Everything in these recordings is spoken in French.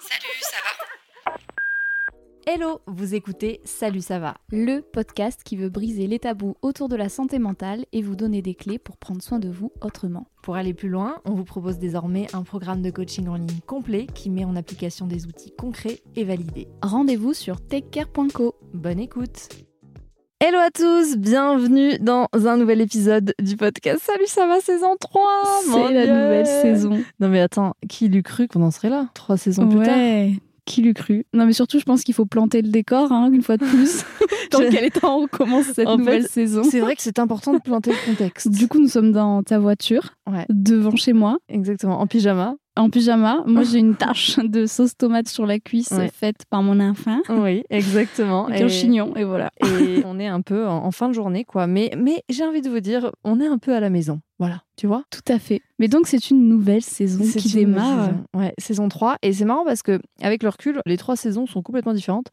Salut, ça va Hello, vous écoutez Salut ça va Le podcast qui veut briser les tabous autour de la santé mentale et vous donner des clés pour prendre soin de vous autrement. Pour aller plus loin, on vous propose désormais un programme de coaching en ligne complet qui met en application des outils concrets et validés. Rendez-vous sur takecare.co. Bonne écoute Hello à tous, bienvenue dans un nouvel épisode du podcast Salut ça va saison 3 C'est la nouvelle saison. Non mais attends, qui l'eût cru qu'on en serait là Trois saisons plus tard? Qui l'eût cru? Non mais surtout je pense qu'il faut planter le décor hein, une fois de plus. Dans Je- quel temps on commence cette En nouvelle fait, saison C'est vrai que c'est important de planter le contexte. Du coup nous sommes dans ta voiture, Ouais, devant chez moi, exactement, en pyjama. en pyjama. Moi j'ai une tache de sauce tomate sur la cuisse Ouais. faite par mon enfant. Oui, exactement. Avec un chignon et voilà. et on est un peu en, en fin de journée, quoi. Mais, mais j'ai envie de vous dire, on est un peu à la maison. Voilà, tu vois? Tout à fait. Mais donc c'est une nouvelle saison qui démarre. saison. Ouais, saison 3. Et c'est marrant parce que, avec le recul, les trois saisons sont complètement différentes.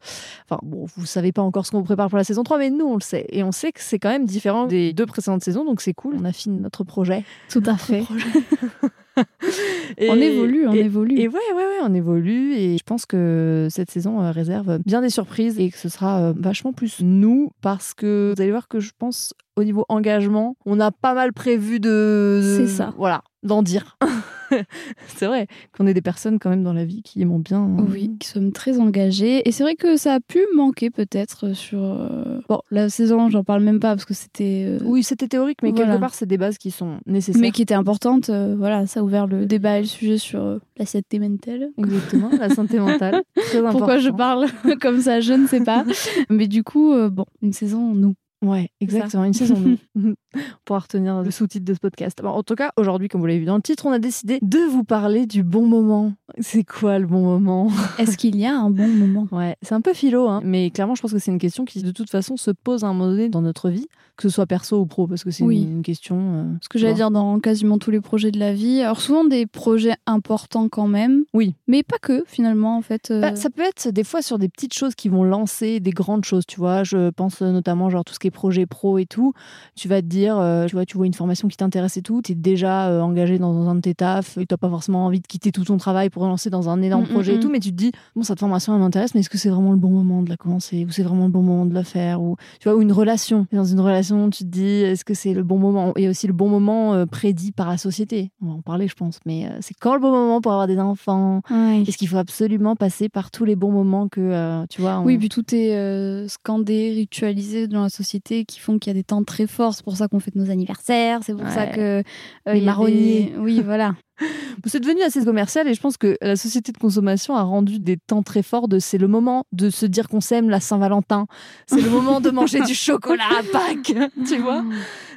Enfin, bon, vous savez pas encore ce qu'on vous prépare pour la saison 3, mais nous, on le sait. Et on sait que c'est quand même différent des deux précédentes saisons, donc c'est cool. On affine notre projet. Tout à fait. Et- On évolue, on et- évolue. Et ouais, ouais, ouais, on évolue. Et je pense que cette saison euh, réserve bien des surprises et que ce sera euh, vachement plus nous parce que vous allez voir que je pense au niveau engagement, on a pas mal prévu de- C'est ça. Voilà, d'en dire. c'est vrai qu'on est des personnes quand même dans la vie qui aimons bien. euh, Oui, qui sommes très engagés. Et c'est vrai que ça a pu manquer peut-être sur... euh, Bon, la saison, j'en parle même pas parce que c'était... euh, Oui, c'était théorique, mais Voilà. quelque part, c'est des bases qui sont nécessaires. Mais qui était importante. euh, voilà, ça a ouvert le débat et le sujet sur euh, la santé mentale. Exactement, la santé mentale. Très Pourquoi je important. parle comme ça, je ne sais pas. Mais du coup, euh, bon, une saison, nous. Ouais, exactement, une saison. Pour retenir le sous-titre de ce podcast. Bon, en tout cas, aujourd'hui, comme vous l'avez vu dans le titre, on a décidé de vous parler du bon moment. C'est quoi le bon moment? Est-ce qu'il y a un bon moment? Ouais, c'est un peu philo, hein, mais clairement, je pense que c'est une question qui, de toute façon, se pose à un moment donné dans notre vie, que ce soit perso ou pro, parce que c'est Oui. une, une question. euh, Ce que j'allais dire dans quasiment tous les projets de la vie. Alors souvent des projets importants quand même. Oui. Mais pas que, finalement, en fait. euh, Bah, ça peut être des fois sur des petites choses qui vont lancer des grandes choses, tu vois. Je pense euh, notamment genre tout ce qui est projet pro et tout. Tu vas te dire, euh, tu vois, tu vois une formation qui t'intéresse et tout, tu es déjà euh, engagé dans un de tes tafs et tu pas forcément envie de quitter tout ton travail pour lancer dans un énorme Mm, mm, projet et mm. tout, mais tu te dis, bon, cette formation elle m'intéresse, mais est-ce que c'est vraiment le bon moment de la commencer ou c'est vraiment le bon moment de la faire ou tu vois, ou une relation. Dans une relation, tu te dis, est-ce que c'est le bon moment a aussi le bon moment euh, prédit par la société. On va en parler, je pense, mais c'est quand le bon moment pour avoir des enfants? Ouais. est-ce qu'il faut absolument passer par tous les bons moments que, tu vois, on- Oui, puis tout est scandé, ritualisé dans la société qui font qu'il y a des temps très forts. C'est pour ça qu'on fête nos anniversaires, c'est pour Ouais. ça que. euh, Les des- marronniers. Oui, voilà. c'est devenu assez commercial et je pense que la société de consommation a rendu des temps très forts de c'est le moment de se dire qu'on s'aime la Saint-Valentin, c'est le moment de manger du chocolat à Pâques, tu vois.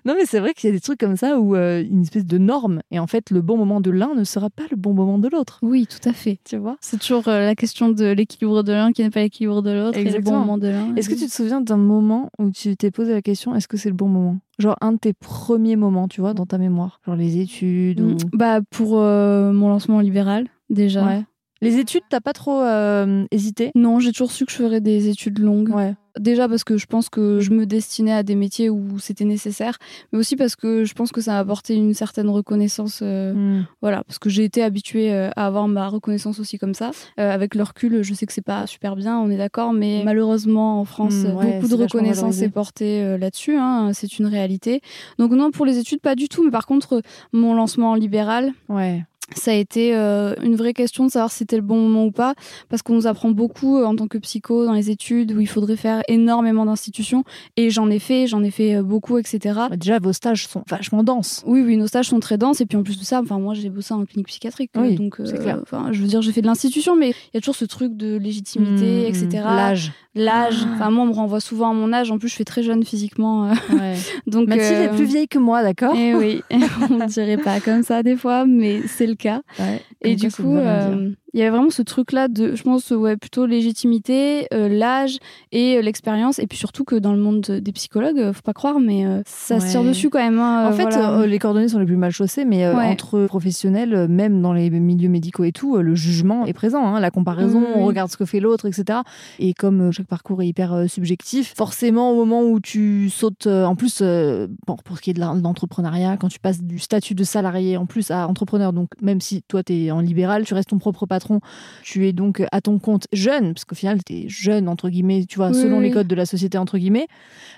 Non mais c'est vrai qu'il y a des trucs comme ça où euh, une espèce de norme et en fait le bon moment de l'un ne sera pas le bon moment de l'autre, Oui, tout à fait. tu vois? C'est toujours euh, la question de l'équilibre de l'un qui n'est pas l'équilibre de l'autre et le bon moment de l'un. Est-ce que tu te souviens d'un moment où tu t'es posé la question est-ce que c'est le bon moment? Genre un de tes premiers moments, tu vois, dans ta mémoire, genre les études ou Bah, pour euh, mon lancement libéral, déjà. Ouais. Les études, t'as pas trop euh, hésité? Non, j'ai toujours su que je ferais des études longues. Ouais. Déjà parce que je pense que je me destinais à des métiers où c'était nécessaire, mais aussi parce que je pense que ça m'a apporté une certaine reconnaissance. euh, Hmm. Voilà, parce que j'ai été habituée euh, à avoir ma reconnaissance aussi comme ça. Euh, avec le recul, je sais que c'est pas super bien, on est d'accord, mais malheureusement en France, Mm, ouais, beaucoup de reconnaissance est portée euh, là-dessus. hein, c'est une réalité. Donc non, pour les études, pas du tout. Mais par contre, mon lancement en libéral, Ouais. Ça a été euh, une vraie question de savoir si c'était le bon moment ou pas, parce qu'on nous apprend beaucoup euh, en tant que psycho dans les études où il faudrait faire énormément d'institutions, et j'en ai fait, j'en ai fait euh, beaucoup, etc. Bah, déjà, vos stages sont vachement denses. Oui, oui, nos stages sont très denses, et puis en plus de ça, enfin moi j'ai bossé en clinique psychiatrique, Oui, donc clair. je veux dire j'ai fait de l'institution, mais il y a toujours ce truc de légitimité, Hmm, etc. L'âge. L'âge, Ah. enfin moi on me renvoie souvent à mon âge, en plus je fais très jeune physiquement, Ouais. donc Mathilde est plus vieille que moi, d'accord? Eh oui, on dirait pas comme ça des fois, mais c'est le cas. Ouais. Et du coup, euh, il y avait vraiment ce truc-là de, je pense, ouais, plutôt légitimité, euh, l'âge et euh, l'expérience. Et puis surtout que dans le monde des psychologues, euh, faut pas croire, mais euh, ça se tire Ouais. dessus quand même. hein, En fait, voilà. les coordonnées sont les plus mal chaussées, mais Ouais. entre professionnels, même dans les milieux médicaux et tout, le jugement est présent. hein, la comparaison, on regarde ce que fait l'autre, etc. Et comme chaque parcours est hyper subjectif, forcément, au moment où tu sautes, en plus, bon, pour ce qui est de l'entrepreneuriat, quand tu passes du statut de salarié en plus à entrepreneur, donc même si toi, tu es en libéral, tu restes ton propre patron. Patron, tu es donc à ton compte jeune, parce qu'au final, tu es jeune, entre guillemets, tu vois, Oui, selon les codes de la société, entre guillemets,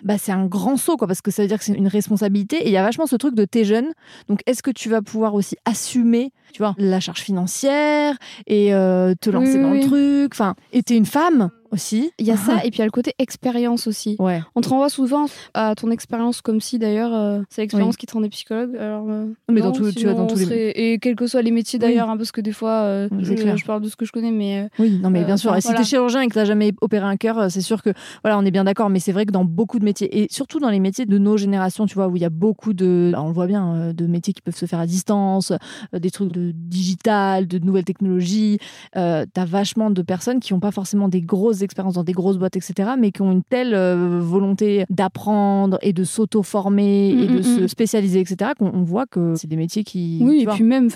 bah, c'est un grand saut, quoi, parce que ça veut dire que c'est une responsabilité. Et il y a vachement ce truc de t'es jeune, donc est-ce que tu vas pouvoir aussi assumer, tu vois, la charge financière et euh, te lancer Oui, dans le truc? Enfin, et t'es une femme aussi. Il y a ça, et puis il y a le côté expérience aussi. Ouais. On te renvoie souvent à ton expérience comme si d'ailleurs euh, c'est l'expérience qui te rendait psychologue. Alors, euh, Mais non, dans tout- tu tous les- serait- Et quels que soient les métiers d'ailleurs, hein, parce que des fois, euh, je, parle de ce que je connais, mais Oui, non, mais bien sûr. enfin, Et si voilà. t'es chirurgien et que t'as jamais opéré un cœur, c'est sûr que, voilà, on est bien d'accord. Mais c'est vrai que dans beaucoup de métiers, et surtout dans les métiers de nos générations, tu vois, où il y a beaucoup de, alors, on le voit bien, de métiers qui peuvent se faire à distance, des trucs de digital, de nouvelles technologies. T'as vachement de personnes qui n'ont pas forcément des grosses expériences dans des grosses boîtes, etc., mais qui ont une telle euh, volonté d'apprendre et de s'auto-former et Mm, de mm, se mm. spécialiser, etc., qu'on on voit que c'est des métiers qui. oui, et vois, puis même,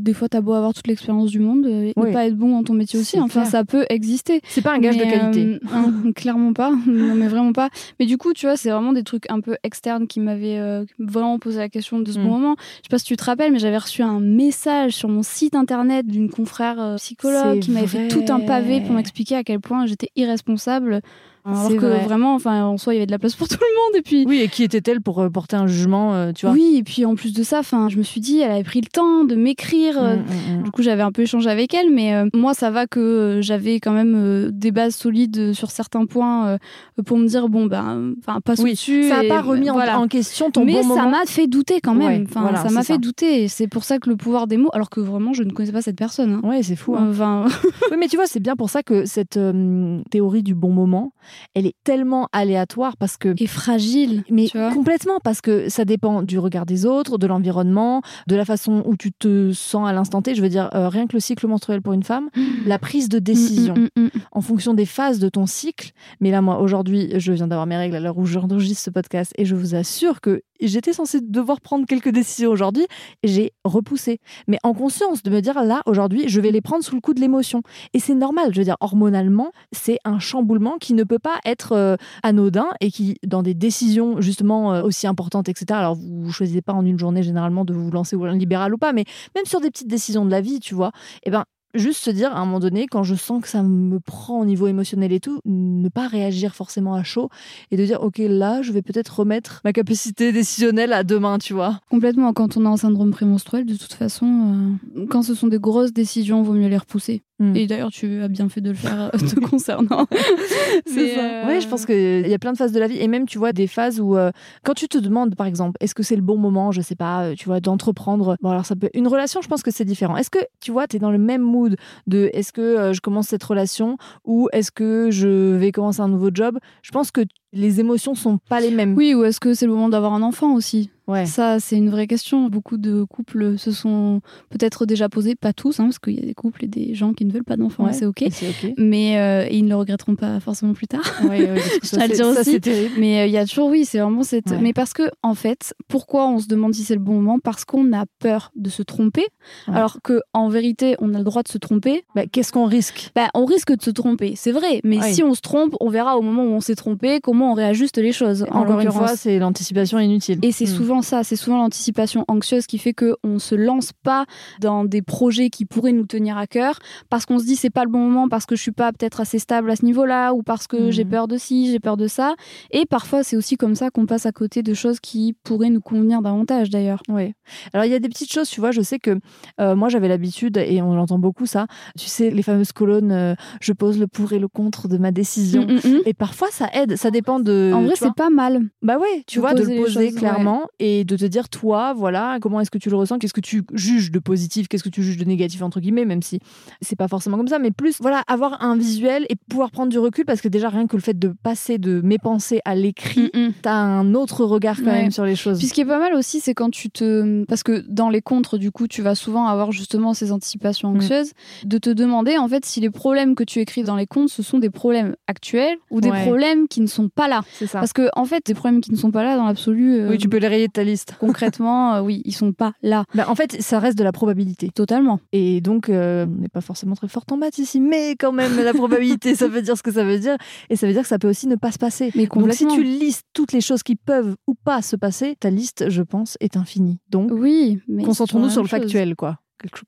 des fois, t'as beau avoir toute l'expérience du monde euh, et Oui. pas être bon dans ton métier aussi. Enfin, clair. ça peut exister. c'est pas un gage de qualité. euh, clairement pas. Non, mais vraiment pas. Mais du coup, tu vois, c'est vraiment des trucs un peu externes qui m'avaient euh, vraiment posé la question de ce Mm. bon moment. Je sais pas si tu te rappelles, mais j'avais reçu un message sur mon site internet d'une confrère psychologue qui m'avait fait tout un pavé pour m'expliquer à quel point j'étais irresponsable. Alors que vrai. vraiment, enfin, en soi, il y avait de la place pour tout le monde. Et puis, Oui, et qui était-elle pour euh, porter un jugement, euh, tu vois? Oui, et puis en plus de ça, enfin, je me suis dit, elle avait pris le temps de m'écrire. euh, Mm, mm, mm. du coup, j'avais un peu échangé avec elle, mais euh, moi, ça va que j'avais quand même des bases solides sur certains points euh, pour me dire, bon, ben, enfin, passe Oui, dessus. ça n'a pas remis en, voilà. en question ton mais bon ça moment. m'a fait douter quand même. Ouais, voilà, ça m'a fait ça. douter. C'est pour ça que le pouvoir des mots, alors que vraiment, je ne connaissais pas cette personne. hein. Ouais, c'est fou. hein. Enfin, oui, mais tu vois, c'est bien pour ça que cette euh, théorie du bon moment, elle est tellement aléatoire parce que. et fragile. Mais tu vois. complètement, parce que ça dépend du regard des autres, de l'environnement, de la façon où tu te sens à l'instant T. Je veux dire, euh, rien que le cycle menstruel pour une femme, la prise de décision Mm, mm, mm, mm. en fonction des phases de ton cycle. Mais là, moi, aujourd'hui, je viens d'avoir mes règles à l'heure où j'enregistre ce podcast et je vous assure que j'étais censée devoir prendre quelques décisions aujourd'hui et j'ai repoussé. Mais en conscience de me dire, là, aujourd'hui, je vais les prendre sous le coup de l'émotion. Et c'est normal, je veux dire, hormonalement, c'est un chamboulement qui ne peut être euh, anodin et qui, dans des décisions justement euh, aussi importantes, etc., alors vous choisissez pas en une journée généralement de vous lancer un libéral ou pas, mais même sur des petites décisions de la vie, tu vois, eh ben, juste se dire à un moment donné, quand je sens que ça me prend au niveau émotionnel et tout, ne pas réagir forcément à chaud et de dire, ok, là, je vais peut-être remettre ma capacité décisionnelle à demain, tu vois. Complètement. Quand on est en syndrome prémenstruel, de toute façon, euh, quand ce sont des grosses décisions, vaut mieux les repousser. Mm. Et d'ailleurs, tu as bien fait de le faire euh, te concernant. Mais, euh, Ouais, je pense qu'il y a plein de phases de la vie. Et même, tu vois, des phases où, euh, quand tu te demandes, par exemple, est-ce que c'est le bon moment, je sais pas, euh, tu vois, d'entreprendre? Bon, alors ça peut. Une relation, je pense que c'est différent. Est-ce que, tu vois, tu es dans le même mood de est-ce que euh, je commence cette relation ou est-ce que je vais commencer un nouveau job? Je pense que les émotions sont pas les mêmes. Oui, ou est-ce que c'est le moment d'avoir un enfant aussi? Ouais. Ça, c'est une vraie question. Beaucoup de couples se sont peut-être déjà posés, pas tous, hein, parce qu'il y a des couples et des gens qui ne veulent pas d'enfants, Ouais. c'est ok. Mais euh, et ils ne le regretteront pas forcément plus tard. Ouais, Je à le dire ça, aussi. c'est terrible. Mais euh, il y a toujours, oui, c'est vraiment cette. Mais parce que, en fait, pourquoi on se demande si c'est le bon moment? Parce qu'on a peur de se tromper, alors que en vérité, on a le droit de se tromper. Bah, Qu'est-ce qu'on risque? Bah, on risque de se tromper, c'est vrai. Mais si on se trompe, on verra au moment où on s'est trompé comment on réajuste les choses. en Encore une l'occurrence. fois, c'est l'anticipation inutile. Et c'est Mm. souvent ça, c'est souvent l'anticipation anxieuse qui fait que on se lance pas dans des projets qui pourraient nous tenir à cœur parce qu'on se dit c'est pas le bon moment parce que je suis pas peut-être assez stable à ce niveau-là ou parce que j'ai peur de ci, j'ai peur de ça. Et parfois c'est aussi comme ça qu'on passe à côté de choses qui pourraient nous convenir davantage d'ailleurs. Oui. Alors il y a des petites choses, tu vois, je sais que euh, moi j'avais l'habitude, et on entend beaucoup ça, tu sais, les fameuses colonnes, euh, je pose le pour et le contre de ma décision. Mm, mm, mm. Et parfois ça aide, ça dépend de... En vrai c'est pas mal. Bah ouais, tu de vois, de le poser choses, clairement et de te dire, toi, voilà, comment est-ce que tu le ressens, qu'est-ce que tu juges de positif, qu'est-ce que tu juges de négatif, entre guillemets, même si c'est pas forcément comme ça, mais plus, voilà, avoir un visuel et pouvoir prendre du recul parce que déjà, rien que le fait de passer de mes pensées à l'écrit, Mm, mm. t'as un autre regard quand Ouais. même sur les choses. Puis ce qui est pas mal aussi, c'est quand tu te. Parce que dans les contres, du coup, tu vas souvent avoir justement ces anticipations Mm. anxieuses, de te demander en fait si les problèmes que tu écris dans les contes, ce sont des problèmes actuels ou des Ouais. problèmes qui ne sont pas là. C'est ça. Parce que en fait, des problèmes qui ne sont pas là dans l'absolu, euh, Oui, tu peux les rayer de ta liste. concrètement, euh, oui, ils sont pas là. Bah, en fait, ça reste de la probabilité. Totalement. Et donc, euh, on n'est pas forcément très fort en maths ici, mais quand même, la probabilité, ça veut dire ce que ça veut dire. Et ça veut dire que ça peut aussi ne pas se passer. Mais Donc, si tu listes toutes les choses qui peuvent ou pas se passer, ta liste, je pense, est infinie. Donc, Oui, mais concentrons-nous sur le chose. factuel, quoi.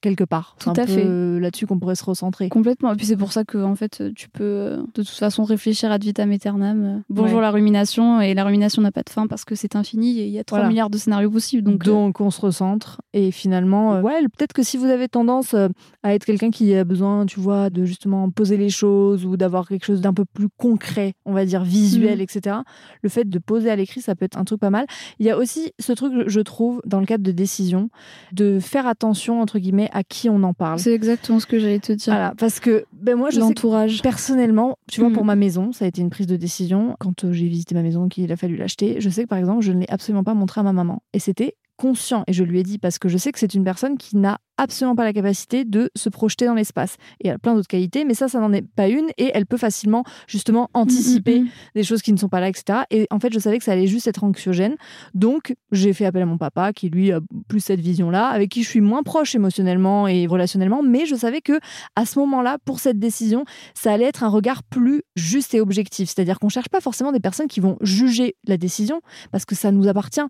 Quelque part. Tout à peu fait. là-dessus qu'on pourrait se recentrer. Complètement. Et puis c'est pour ça que en fait, tu peux euh, de toute façon réfléchir ad vitam aeternam. euh, Bonjour Ouais. la rumination et la rumination n'a pas de fin parce que c'est infini et il y a 3 Voilà. milliards de scénarios possibles. Donc, Donc, euh, on se recentre et finalement, euh, ouais, peut-être que si vous avez tendance à être quelqu'un qui a besoin, tu vois, de justement poser les choses ou d'avoir quelque chose d'un peu plus concret, on va dire visuel, Mhm. etc. Le fait de poser à l'écrit, ça peut être un truc pas mal. Il y a aussi ce truc, je trouve, dans le cadre de décision, de faire attention entre guillemets à qui on en parle. c'est exactement ce que j'allais te dire. Voilà, parce que ben moi, je sais que L'entourage. Personnellement, tu vois, Mm. pour ma maison, ça a été une prise de décision. Quand euh, j'ai visité ma maison, qu'il a fallu l'acheter, je sais que par exemple, je ne l'ai absolument pas montré à ma maman. Et c'était conscient. Et je lui ai dit parce que je sais que c'est une personne qui n'a absolument pas la capacité de se projeter dans l'espace. Et elle a plein d'autres qualités, mais ça, ça n'en est pas une. Et elle peut facilement, justement, anticiper Mm, mm, mm. des choses qui ne sont pas là, etc. Et en fait, je savais que ça allait juste être anxiogène. Donc, j'ai fait appel à mon papa, qui lui a plus cette vision-là, avec qui je suis moins proche émotionnellement et relationnellement. Mais je savais que à ce moment-là, pour cette décision, ça allait être un regard plus juste et objectif. C'est-à-dire qu'on cherche pas forcément des personnes qui vont juger la décision, parce que ça nous appartient,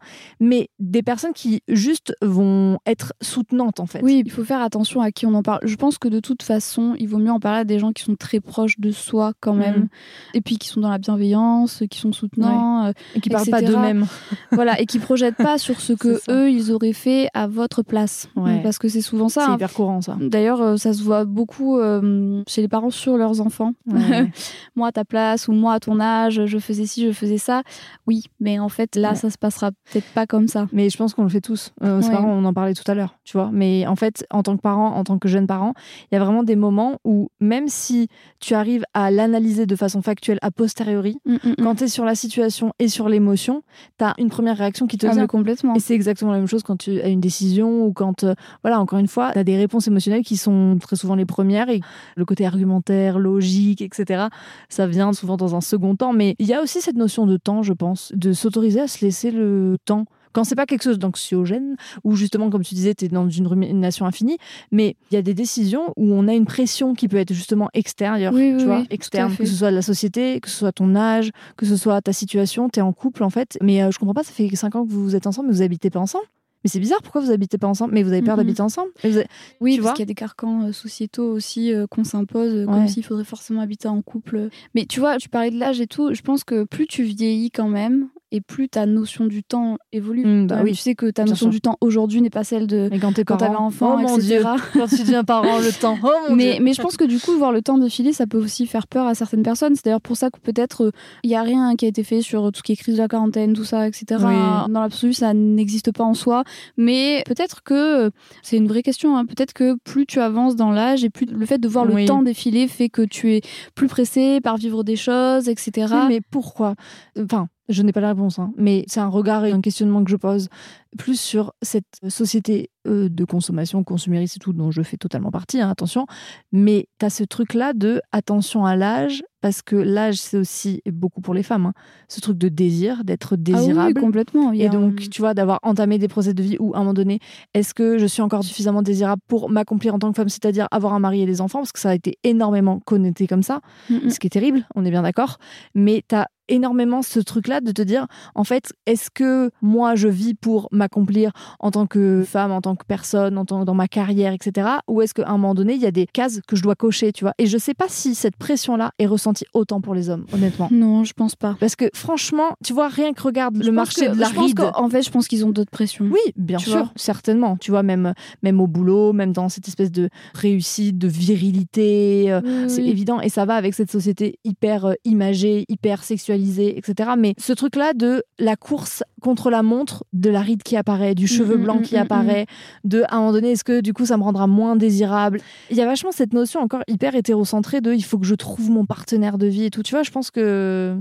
mais des personnes qui juste vont être soutenantes, en fait. Oui, il faut faire attention à qui on en parle. Je pense que de toute façon, il vaut mieux en parler à des gens qui sont très proches de soi quand même, Mhm. et puis qui sont dans la bienveillance, qui sont soutenants, euh, Et qui parlent pas d'eux-mêmes. voilà, et qui projettent pas sur ce que eux ils auraient fait à votre place, Ouais. parce que c'est souvent ça. C'est hein. hyper courant, ça. D'ailleurs, euh, ça se voit beaucoup euh, chez les parents sur leurs enfants. Ouais. moi à ta place ou moi à ton âge, je faisais ci, je faisais ça. Oui, mais en fait là, ça se passera peut-être pas comme ça. Mais je pense qu'on le fait tous. Euh, parents, on en parlait tout à l'heure, tu vois. Mais en fait, en tant que parent, en tant que jeune parent, il y a vraiment des moments où, même si tu arrives à l'analyser de façon factuelle a posteriori, Mm, mm, mm. quand tu es sur la situation et sur l'émotion, tu as une première réaction qui te Ah, vient. complètement. Et c'est exactement la même chose quand tu as une décision ou quand, euh, voilà, encore une fois, tu as des réponses émotionnelles qui sont très souvent les premières et le côté argumentaire, logique, etc., ça vient souvent dans un second temps. Mais il y a aussi cette notion de temps, je pense, de s'autoriser à se laisser le temps. Quand c'est pas quelque chose d'anxiogène, ou justement, comme tu disais, tu es dans une rumination infinie, mais il y a des décisions où on a une pression qui peut être justement extérieure, Oui, oui, tu vois, oui, externe, que ce soit de la société, que ce soit ton âge, que ce soit ta situation, tu es en couple en fait. Mais euh, je comprends pas, ça fait 5 ans que vous êtes ensemble, mais vous habitez pas ensemble. Mais c'est bizarre, pourquoi vous habitez pas ensemble Mais vous avez peur d'habiter ensemble avez- Oui, tu parce vois qu'il y a des carcans euh, sociétaux aussi euh, qu'on s'impose, euh, Ouais. comme s'il faudrait forcément habiter en couple. Mais tu vois, tu parlais de l'âge et tout. Je pense que plus tu vieillis quand même, et plus ta notion du temps évolue. Mm, bah oui, Tu sais que ta notion sûr. du temps aujourd'hui n'est pas celle de Mais quand t'es quand enfant, oh mon etc. dieu, quand tu deviens parent, le temps, oh mon mais, dieu. mais je pense que du coup, voir le temps défiler, ça peut aussi faire peur à certaines personnes. C'est d'ailleurs pour ça que peut-être euh, il y a rien qui a été fait sur tout ce qui est crise de la quarantaine, tout ça, etc. Oui. Dans l'absolu, ça n'existe pas en soi. Mais peut-être que euh, c'est une vraie question. hein. Peut-être que plus tu avances dans l'âge et plus le fait de voir le temps défiler fait que tu es plus pressé par vivre des choses, etc. Mais pourquoi? Enfin, je n'ai pas la réponse, hein, mais c'est un regard et un questionnement que je pose plus sur cette société euh, de consommation, consumériste et tout, dont je fais totalement partie, hein, attention. Mais tu as ce truc-là de attention à l'âge, parce que l'âge, c'est aussi, et beaucoup pour les femmes, hein, ce truc de désir, d'être Ah oui, désirable. complètement. Il y Et donc, un- tu vois, d'avoir entamé des procès de vie où, à un moment donné, est-ce que je suis encore suffisamment désirable pour m'accomplir en tant que femme, c'est-à-dire avoir un mari et des enfants, parce que ça a été énormément connoté comme ça Mm, mm. ce qui est terrible, on est bien d'accord. Mais tu as énormément ce truc-là de te dire, en fait, est-ce que moi, je vis pour m'accomplir en tant que femme, en tant que personne, en tant, dans ma carrière, etc. Ou est-ce qu'à un moment donné, il y a des cases que je dois cocher, tu vois? Et je sais pas si cette pression-là est ressentie autant pour les hommes, honnêtement. Non, je pense pas. Parce que franchement, tu vois, rien que regarde Je le marché que- de la je pense qu'en fait, je pense qu'ils ont d'autres pressions. Oui, bien Tu sûr, certainement. Tu vois, même, même au boulot, même dans cette espèce de réussite, de virilité, euh, Oui, c'est oui. évident et ça va avec cette société hyper euh, imagée, hyper sexualisée, etc. Mais ce truc-là de la course contre la montre, de la ride qui apparaît, du cheveu mm, blanc mm, qui mm, apparaît, de à un moment donné, est-ce que du coup ça me rendra moins désirable? Il y a vachement cette notion encore hyper hétérocentrée de il faut que je trouve mon partenaire de vie et tout. Tu vois, je pense que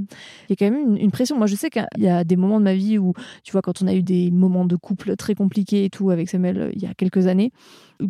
il y a quand même une, une pression. Moi, je sais qu'il y a des moments de ma vie où, tu vois, quand on a eu des moments de couple très compliqués et tout avec Samuel euh, il y a quelques années,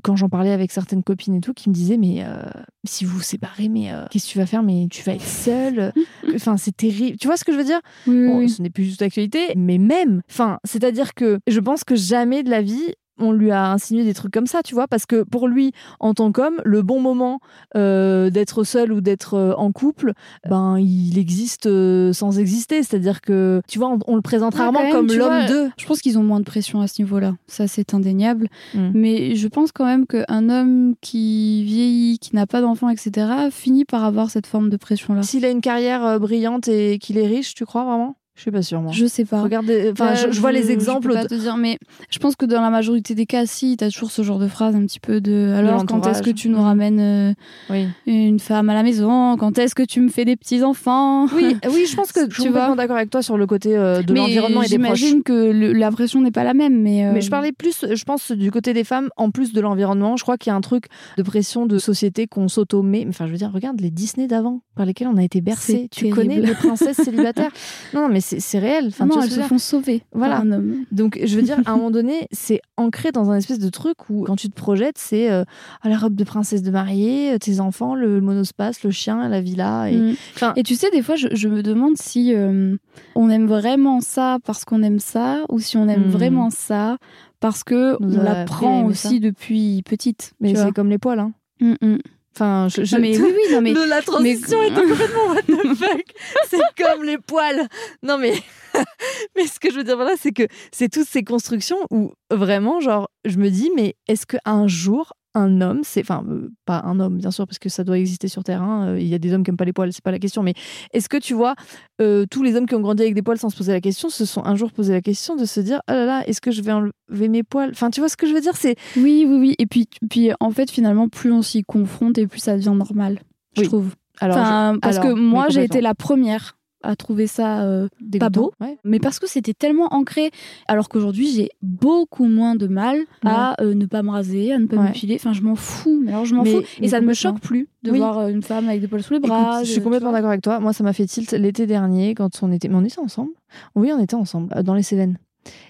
quand j'en parlais avec certaines copines et tout, qui me disaient mais euh, si vous vous séparez, mais euh, qu'est-ce que tu vas faire? Mais tu vas être seule? Enfin, c'est terrible. Tu vois ce que je veux dire? Oui, oui, Bon, oui. Ce n'est plus juste d'actualité, mais même. Enfin, c'est-à-dire que je pense que jamais de la vie on lui a insinué des trucs comme ça, tu vois, parce que pour lui, en tant qu'homme, le bon moment euh, d'être seul ou d'être euh, en couple, ben il existe euh, sans exister. C'est-à-dire que, tu vois, on, le présente Ouais, rarement même, comme l'homme d'eux. Je pense qu'ils ont moins de pression à ce niveau-là. Ça, c'est indéniable. Mm. Mais je pense quand même qu'un homme qui vieillit, qui n'a pas d'enfant, etc., finit par avoir cette forme de pression-là. S'il a une carrière brillante et qu'il est riche, tu crois vraiment? Je suis pas sûre, moi. Je sais pas. Enfin, Là, je, je vois les exemples. Je peux pas te dire, mais je pense que dans la majorité des cas, si, t'as toujours ce genre de phrase un petit peu de. Alors, quand est-ce que tu nous ramènes euh, Oui. une femme à la maison? Quand est-ce que tu me fais des petits enfants Oui, oui, je pense que Tu je suis complètement vois. d'accord avec toi sur le côté euh, de l'environnement et des proches. J'imagine que le- la pression n'est pas la même, mais. euh, Mais je parlais plus, je pense, du côté des femmes, en plus de l'environnement. Je crois qu'il y a un truc de pression de société qu'on s'auto-met. Enfin, je veux dire, regarde les Disney d'avant, par lesquels on a été bercés. Tu connais les princesses célibataires? Non, non, mais c'est réel. Enfin, non, tu vois elles se font sauver Voilà. un homme. Donc, je veux dire, à un moment donné, c'est ancré dans un espèce de truc où, quand tu te projettes, c'est euh, ah, la robe de princesse de mariée, euh, tes enfants, le monospace, le chien, la villa. Et... Mm. Et tu sais, des fois, je, je me demande si euh, on aime vraiment ça parce qu'on aime ça, ou si on aime Hmm. vraiment ça parce que Nous on l'apprend à aussi depuis petite. mais c'est comme les poils. Hein. Mm, mm. Enfin, je, je- Non, mais oui, oui, non, mais. La transition mais- était complètement what the fuck. C'est comme les poils. Non mais mais ce que je veux dire voilà, c'est que c'est toutes ces constructions où vraiment genre je me dis mais est-ce que un jour un homme, c'est enfin euh, pas un homme bien sûr parce que ça doit exister sur Terre. hein, euh, Il y a des hommes qui aiment pas les poils, c'est pas la question. Mais est-ce que tu vois euh, tous les hommes qui ont grandi avec des poils sans se poser la question se sont un jour posé la question de se dire oh là là est-ce que je vais enlever mes poils? Enfin tu vois ce que je veux dire c'est Oui, oui, oui. Et puis, puis, en fait, finalement, plus on s'y confronte et plus ça devient normal, je Oui. trouve. alors parce alors, que moi, j'ai été la première à trouver ça euh, pas beau. Ouais. mais parce que c'était tellement ancré. Alors qu'aujourd'hui, j'ai beaucoup moins de mal à euh, ne pas me raser, à ne pas Ouais. m'épiler. Enfin, je m'en fous. Mais alors, je m'en fous. Et ça ne me choque plus de Oui. voir euh, une femme avec des poils sous les Écoute, bras. je suis complètement d'accord avec toi. Moi, ça m'a fait tilt l'été dernier quand on était. Mais on était ensemble Oui, on était ensemble, euh, dans les Cévennes.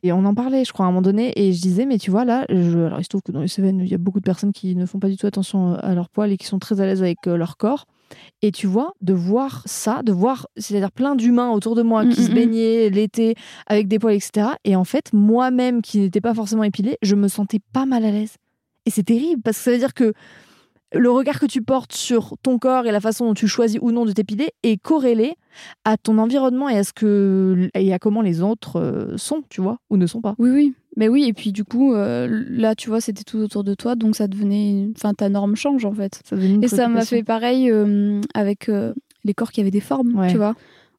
Et on en parlait, je crois, à un moment donné. Et je disais, mais tu vois, là, je... alors il se trouve que dans les Cévennes, il y a beaucoup de personnes qui ne font pas du tout attention à leur poil et qui sont très à l'aise avec leur corps. Et tu vois, de voir ça, de voir, c'est-à-dire plein d'humains autour de moi qui Mm, se mm, mm. baignaient l'été avec des poils, etc. Et en fait, moi-même, qui n'étais pas forcément épilée, je me sentais pas mal à l'aise. Et c'est terrible parce que ça veut dire que le regard que tu portes sur ton corps et la façon dont tu choisis ou non de t'épiler est corrélé à ton environnement et à ce que et à comment les autres euh, sont, tu vois, ou ne sont pas. Oui, oui. Mais oui, et puis du coup, euh, là, tu vois, c'était tout autour de toi, donc ça devenait. Enfin, ta norme change en fait. Ça Et ça m'a fait pareil euh, avec euh, les corps qui avaient des formes, Ouais. tu vois.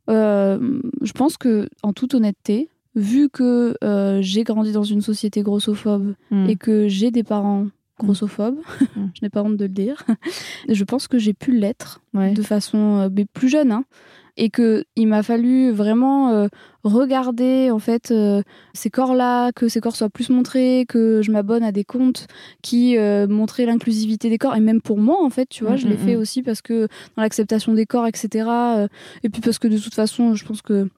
Je pense que, en toute honnêteté, vu que j'ai grandi dans une société grossophobe Mm. et que j'ai des parents grossophobes, Mm. je n'ai pas honte de le dire, je pense que j'ai pu l'être Ouais. de façon mais plus jeune, hein, et que il m'a fallu vraiment euh, regarder en fait euh, ces corps-là, que ces corps soient plus montrés, que je m'abonne à des comptes qui euh, montraient l'inclusivité des corps, et même pour moi en fait, tu vois, Mm, je l'ai mm, fait mm. aussi parce que dans l'acceptation des corps, etc. et puis parce que de toute façon, je pense que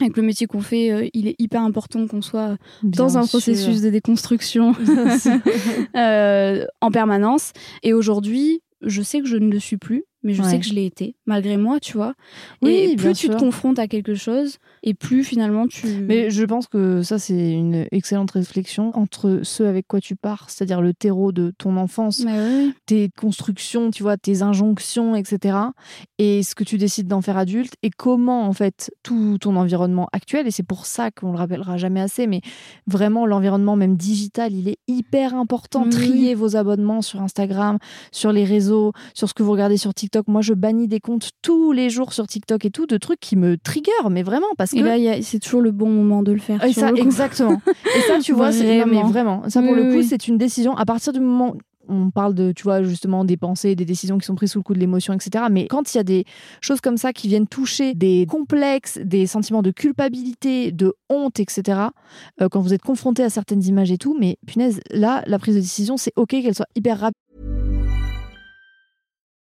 avec le métier qu'on fait, euh, il est hyper important qu'on soit dans un sûr. processus de déconstruction euh, en permanence. Et aujourd'hui, je sais que je ne le suis plus, mais je Ouais. sais que je l'ai été, malgré moi, tu vois. Oui, et plus tu te confrontes à quelque chose, et plus finalement tu. Mais je pense que ça, c'est une excellente réflexion entre ceux avec quoi tu pars, c'est-à-dire le terreau de ton enfance, tes constructions, tu vois, tes injonctions, etc. Et ce que tu décides d'en faire adulte et comment, en fait, tout ton environnement actuel, et c'est pour ça qu'on le rappellera jamais assez, mais vraiment, l'environnement même digital, il est hyper important. Trier vos abonnements sur Instagram, sur les réseaux, sur ce que vous regardez sur TikTok. Moi, je bannis des comptes tous les jours sur TikTok et tout, de trucs qui me trigger, mais vraiment, parce que. Et là, c'est toujours le bon moment de le faire. Et sur ça, le coup. exactement. Et ça, tu vois, c'est mais Vraiment. Ça, pour Oui, le coup, oui. c'est une décision. À partir du moment on parle de, tu vois, justement, des pensées, des décisions qui sont prises sous le coup de l'émotion, etc. Mais quand il y a des choses comme ça qui viennent toucher des complexes, des sentiments de culpabilité, de honte, etc., euh, quand vous êtes confronté à certaines images et tout, mais punaise, là, la prise de décision, c'est OK qu'elle soit hyper rapide.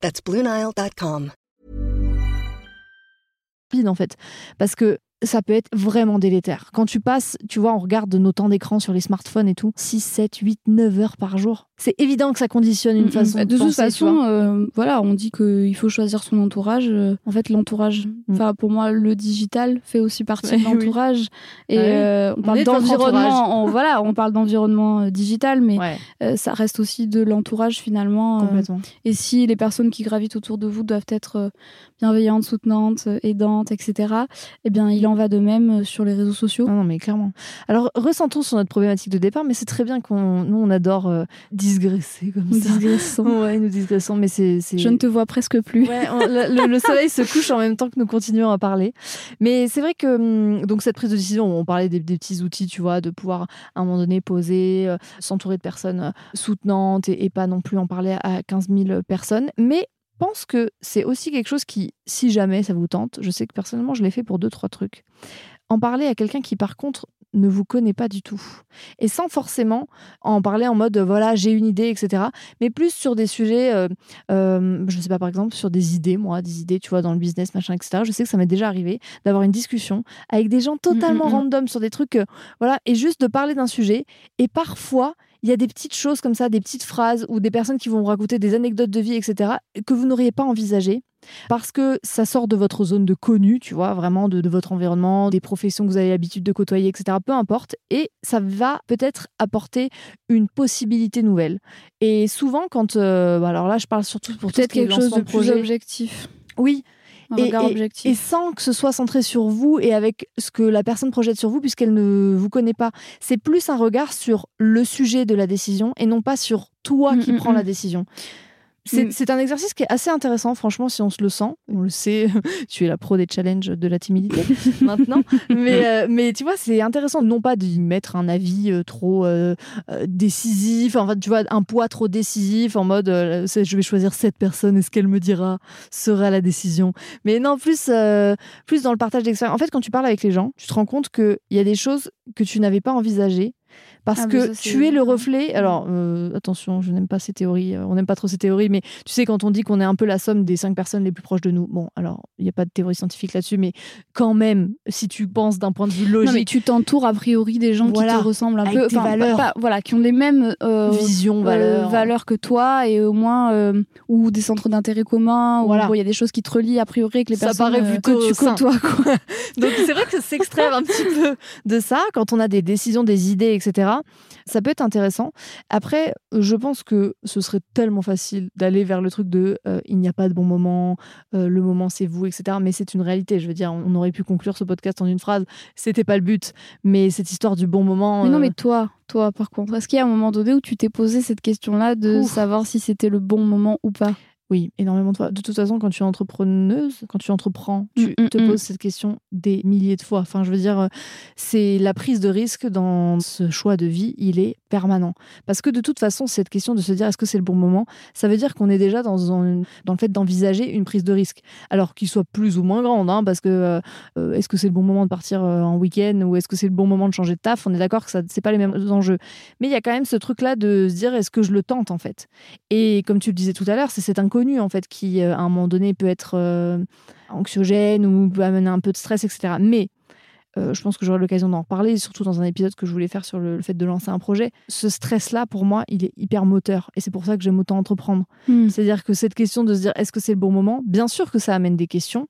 That's BlueNile.com. en fait. Parce que ça peut être vraiment délétère. Quand tu passes, tu vois, on regarde nos temps d'écran sur les smartphones et tout, 6, 7, 8, 9 heures par jour. C'est évident que ça conditionne une façon de, de toute façon, euh, voilà, on dit qu'il faut choisir son entourage. Euh, en fait, l'entourage, mm. enfin pour moi, le digital fait aussi partie de l'entourage. Et euh, on parle d'environnement, voilà, on parle d'environnement digital, mais ça reste aussi de l'entourage finalement. Complètement. et si les personnes qui gravitent autour de vous doivent être bienveillantes, soutenantes, aidantes, etc., eh bien, il en va de même sur les réseaux sociaux. Non, non mais clairement. Alors, ressentons sur notre problématique de départ, mais c'est très bien qu'on, nous, on adore digresser comme nous ça. Digressons. Ouais, nous digressons, mais c'est. Je ne te vois presque plus. Ouais, le, soleil se couche en même temps que nous continuons à parler. Mais c'est vrai que hum, donc cette prise de décision, on parlait des, petits outils, tu vois, de pouvoir à un moment donné poser, euh, s'entourer de personnes euh, soutenantes et, et, pas non plus en parler à 15 000 personnes. Mais pense que c'est aussi quelque chose qui, si jamais ça vous tente, je sais que personnellement je l'ai fait pour deux trois trucs. En parler à quelqu'un qui par contre ne vous connaît pas du tout. Et sans forcément en parler en mode voilà, j'ai une idée, etc. Mais plus sur des sujets, euh, euh, je ne sais pas, par exemple, sur des idées, moi, des idées, tu vois, dans le business, machin, etc. Je sais que ça m'est déjà arrivé d'avoir une discussion avec des gens totalement mm, mm, mm. random sur des trucs, euh, voilà, et juste de parler d'un sujet. Et parfois, il y a des petites choses comme ça, des petites phrases ou des personnes qui vont vous raconter des anecdotes de vie, etc., que vous n'auriez pas envisagées parce que ça sort de votre zone de connu, tu vois, vraiment de, votre environnement, des professions que vous avez l'habitude de côtoyer, etc. Peu importe. Et ça va peut-être apporter une possibilité nouvelle. Et souvent, quand. Euh, alors là, je parle surtout pour peut-être quelque chose de plus objectif. Oui, et, et, sans que ce soit centré sur vous et avec ce que la personne projette sur vous puisqu'elle ne vous connaît pas. C'est plus un regard sur le sujet de la décision et non pas sur toi mm, qui mm, prends la mm. décision. Mm. C'est un exercice qui est assez intéressant, franchement, si on se le sent. On le sait, tu es la pro des challenges de la timidité maintenant. Mais, euh, mais tu vois, c'est intéressant, non pas d'y mettre un avis euh, trop euh, décisif, tu vois, un poids trop décisif en mode je vais choisir cette personne et ce qu'elle me dira sera la décision. Mais non, plus, plus dans le partage d'expérience. En fait, quand tu parles avec les gens, tu te rends compte qu'il y a des choses que tu n'avais pas envisagées parce ah, que tu es le reflet. Alors, euh, attention, je n'aime pas ces théories, euh, on n'aime pas trop ces théories, mais tu sais, quand on dit qu'on est un peu la somme des cinq personnes les plus proches de nous, bon, alors, il n'y a pas de théorie scientifique là-dessus, mais quand même, si tu penses d'un point de vue logique. Non, mais tu t'entoures a priori des gens qui te ressemblent un peu. Tes valeurs. voilà, qui ont les mêmes euh, visions, valeurs. valeurs que toi, et au moins, ou des centres d'intérêt communs, voilà. où il y a des choses qui te relient a priori que les ça personnes paraît plutôt que tu côtoies. Quoi. Donc, c'est vrai que s'extraire un petit peu de ça, quand on a des décisions, des idées, etc., ça peut être intéressant. Après, je pense que ce serait tellement facile d'aller vers le truc de euh, il n'y a pas de bon moment, euh, le moment c'est vous, etc. Mais c'est une réalité. Je veux dire, on aurait pu conclure ce podcast en une phrase. C'était pas le but. Mais cette histoire du bon moment. Mais non, euh, mais toi, toi, par contre, est-ce qu'il y a un moment donné où tu t'es posé cette question-là de savoir si c'était le bon moment ou pas? Oui, énormément de fois. De toute façon, quand tu es entrepreneuse, quand tu entreprends, tu mm, mm, te mm. poses cette question des milliers de fois. Enfin, je veux dire, c'est la prise de risque dans ce choix de vie, il est permanent. Parce que de toute façon, cette question de se dire est-ce que c'est le bon moment, ça veut dire qu'on est déjà dans, dans le fait d'envisager une prise de risque. Alors qu'il soit plus ou moins grande, hein, parce que euh, euh, est-ce que c'est le bon moment de partir euh, en week-end ou est-ce que c'est le bon moment de changer de taf On est d'accord que ce n'est pas les mêmes enjeux. Mais il y a quand même ce truc-là de se dire est-ce que je le tente en fait? Et comme tu le disais tout à l'heure, c'est cet inconnu en fait qui euh, à un moment donné peut être euh, anxiogène ou peut amener un peu de stress, etc. Mais euh, je pense que j'aurai l'occasion d'en reparler, surtout dans un épisode que je voulais faire sur le, fait de lancer un projet. Ce stress-là, pour moi, il est hyper moteur. Et c'est pour ça que j'aime autant entreprendre. Hmm. C'est-à-dire que cette question de se dire est-ce que c'est le bon moment? Bien sûr que ça amène des questions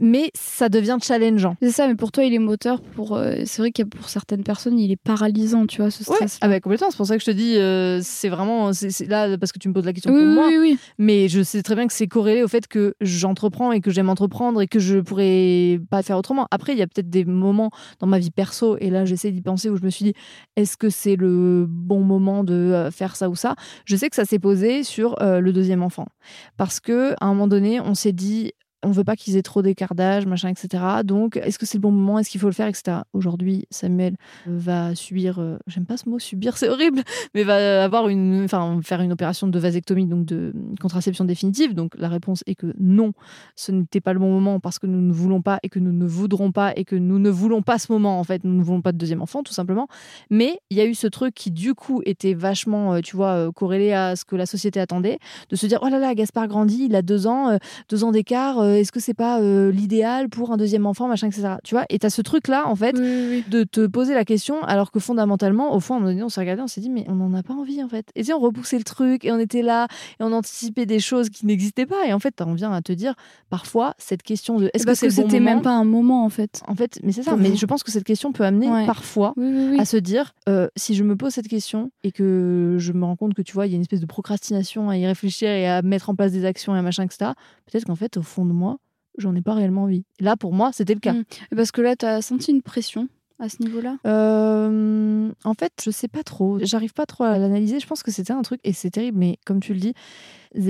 mais ça devient challengeant. C'est ça, mais pour toi, il est moteur. Pour, euh, c'est vrai que pour certaines personnes, il est paralysant, tu vois, ce stress. Ah bah, complètement. C'est pour ça que je te dis, euh, c'est vraiment, c'est, là parce que tu me poses la question pour moi. Oui, oui. Mais je sais très bien que c'est corrélé au fait que j'entreprends et que j'aime entreprendre et que je pourrais pas faire autrement. Après, il y a peut-être des moments dans ma vie perso et là, j'essaie d'y penser où je me suis dit, est-ce que c'est le bon moment de euh, faire ça ou ça? Je sais que ça s'est posé sur le deuxième enfant parce que à un moment donné, on s'est dit on veut pas qu'ils aient trop d'écart d'âge, machin, etc. Donc, est-ce que c'est le bon moment? Est-ce qu'il faut le faire, etc. Aujourd'hui, Samuel va subir, euh, j'aime pas ce mot, subir, c'est horrible, mais va avoir une, enfin, faire une opération de vasectomie, donc de contraception définitive. Donc, la réponse est que non, ce n'était pas le bon moment parce que nous ne voulons pas et que nous ne voudrons pas et que nous ne voulons pas ce moment, en fait. Nous ne voulons pas de deuxième enfant, tout simplement. Mais il y a eu ce truc qui, du coup, était vachement, euh, tu vois, euh, corrélé à ce que la société attendait, de se dire, oh là là, Gaspard grandit, il a deux ans, deux ans d'écart est-ce que c'est pas euh, l'idéal pour un deuxième enfant, machin, etc. Tu vois? Et t'as ce truc-là, en fait, de te poser la question, alors que fondamentalement, au fond, on s'est regardé, on s'est dit, mais on n'en a pas envie, en fait. Et tu on repoussait le truc, et on était là, et on anticipait des choses qui n'existaient pas. Et en fait, on vient à te dire, parfois, cette question de est-ce que c'est c'était même pas un moment, en fait. En fait, mais c'est ça. Mais je pense que cette question peut amener parfois à se dire, euh, si je me pose cette question et que je me rends compte que tu vois, il y a une espèce de procrastination à y réfléchir et à mettre en place des actions et machin, etc. Peut-être qu'en fait, au fond de moi, j'en ai pas réellement envie. Là, pour moi, c'était le cas. Mm. Parce que là, tu as senti une pression à ce niveau-là? Euh, En fait, je sais pas trop. J'arrive pas trop à l'analyser. Je pense que c'était un truc, et c'est terrible, mais comme tu le dis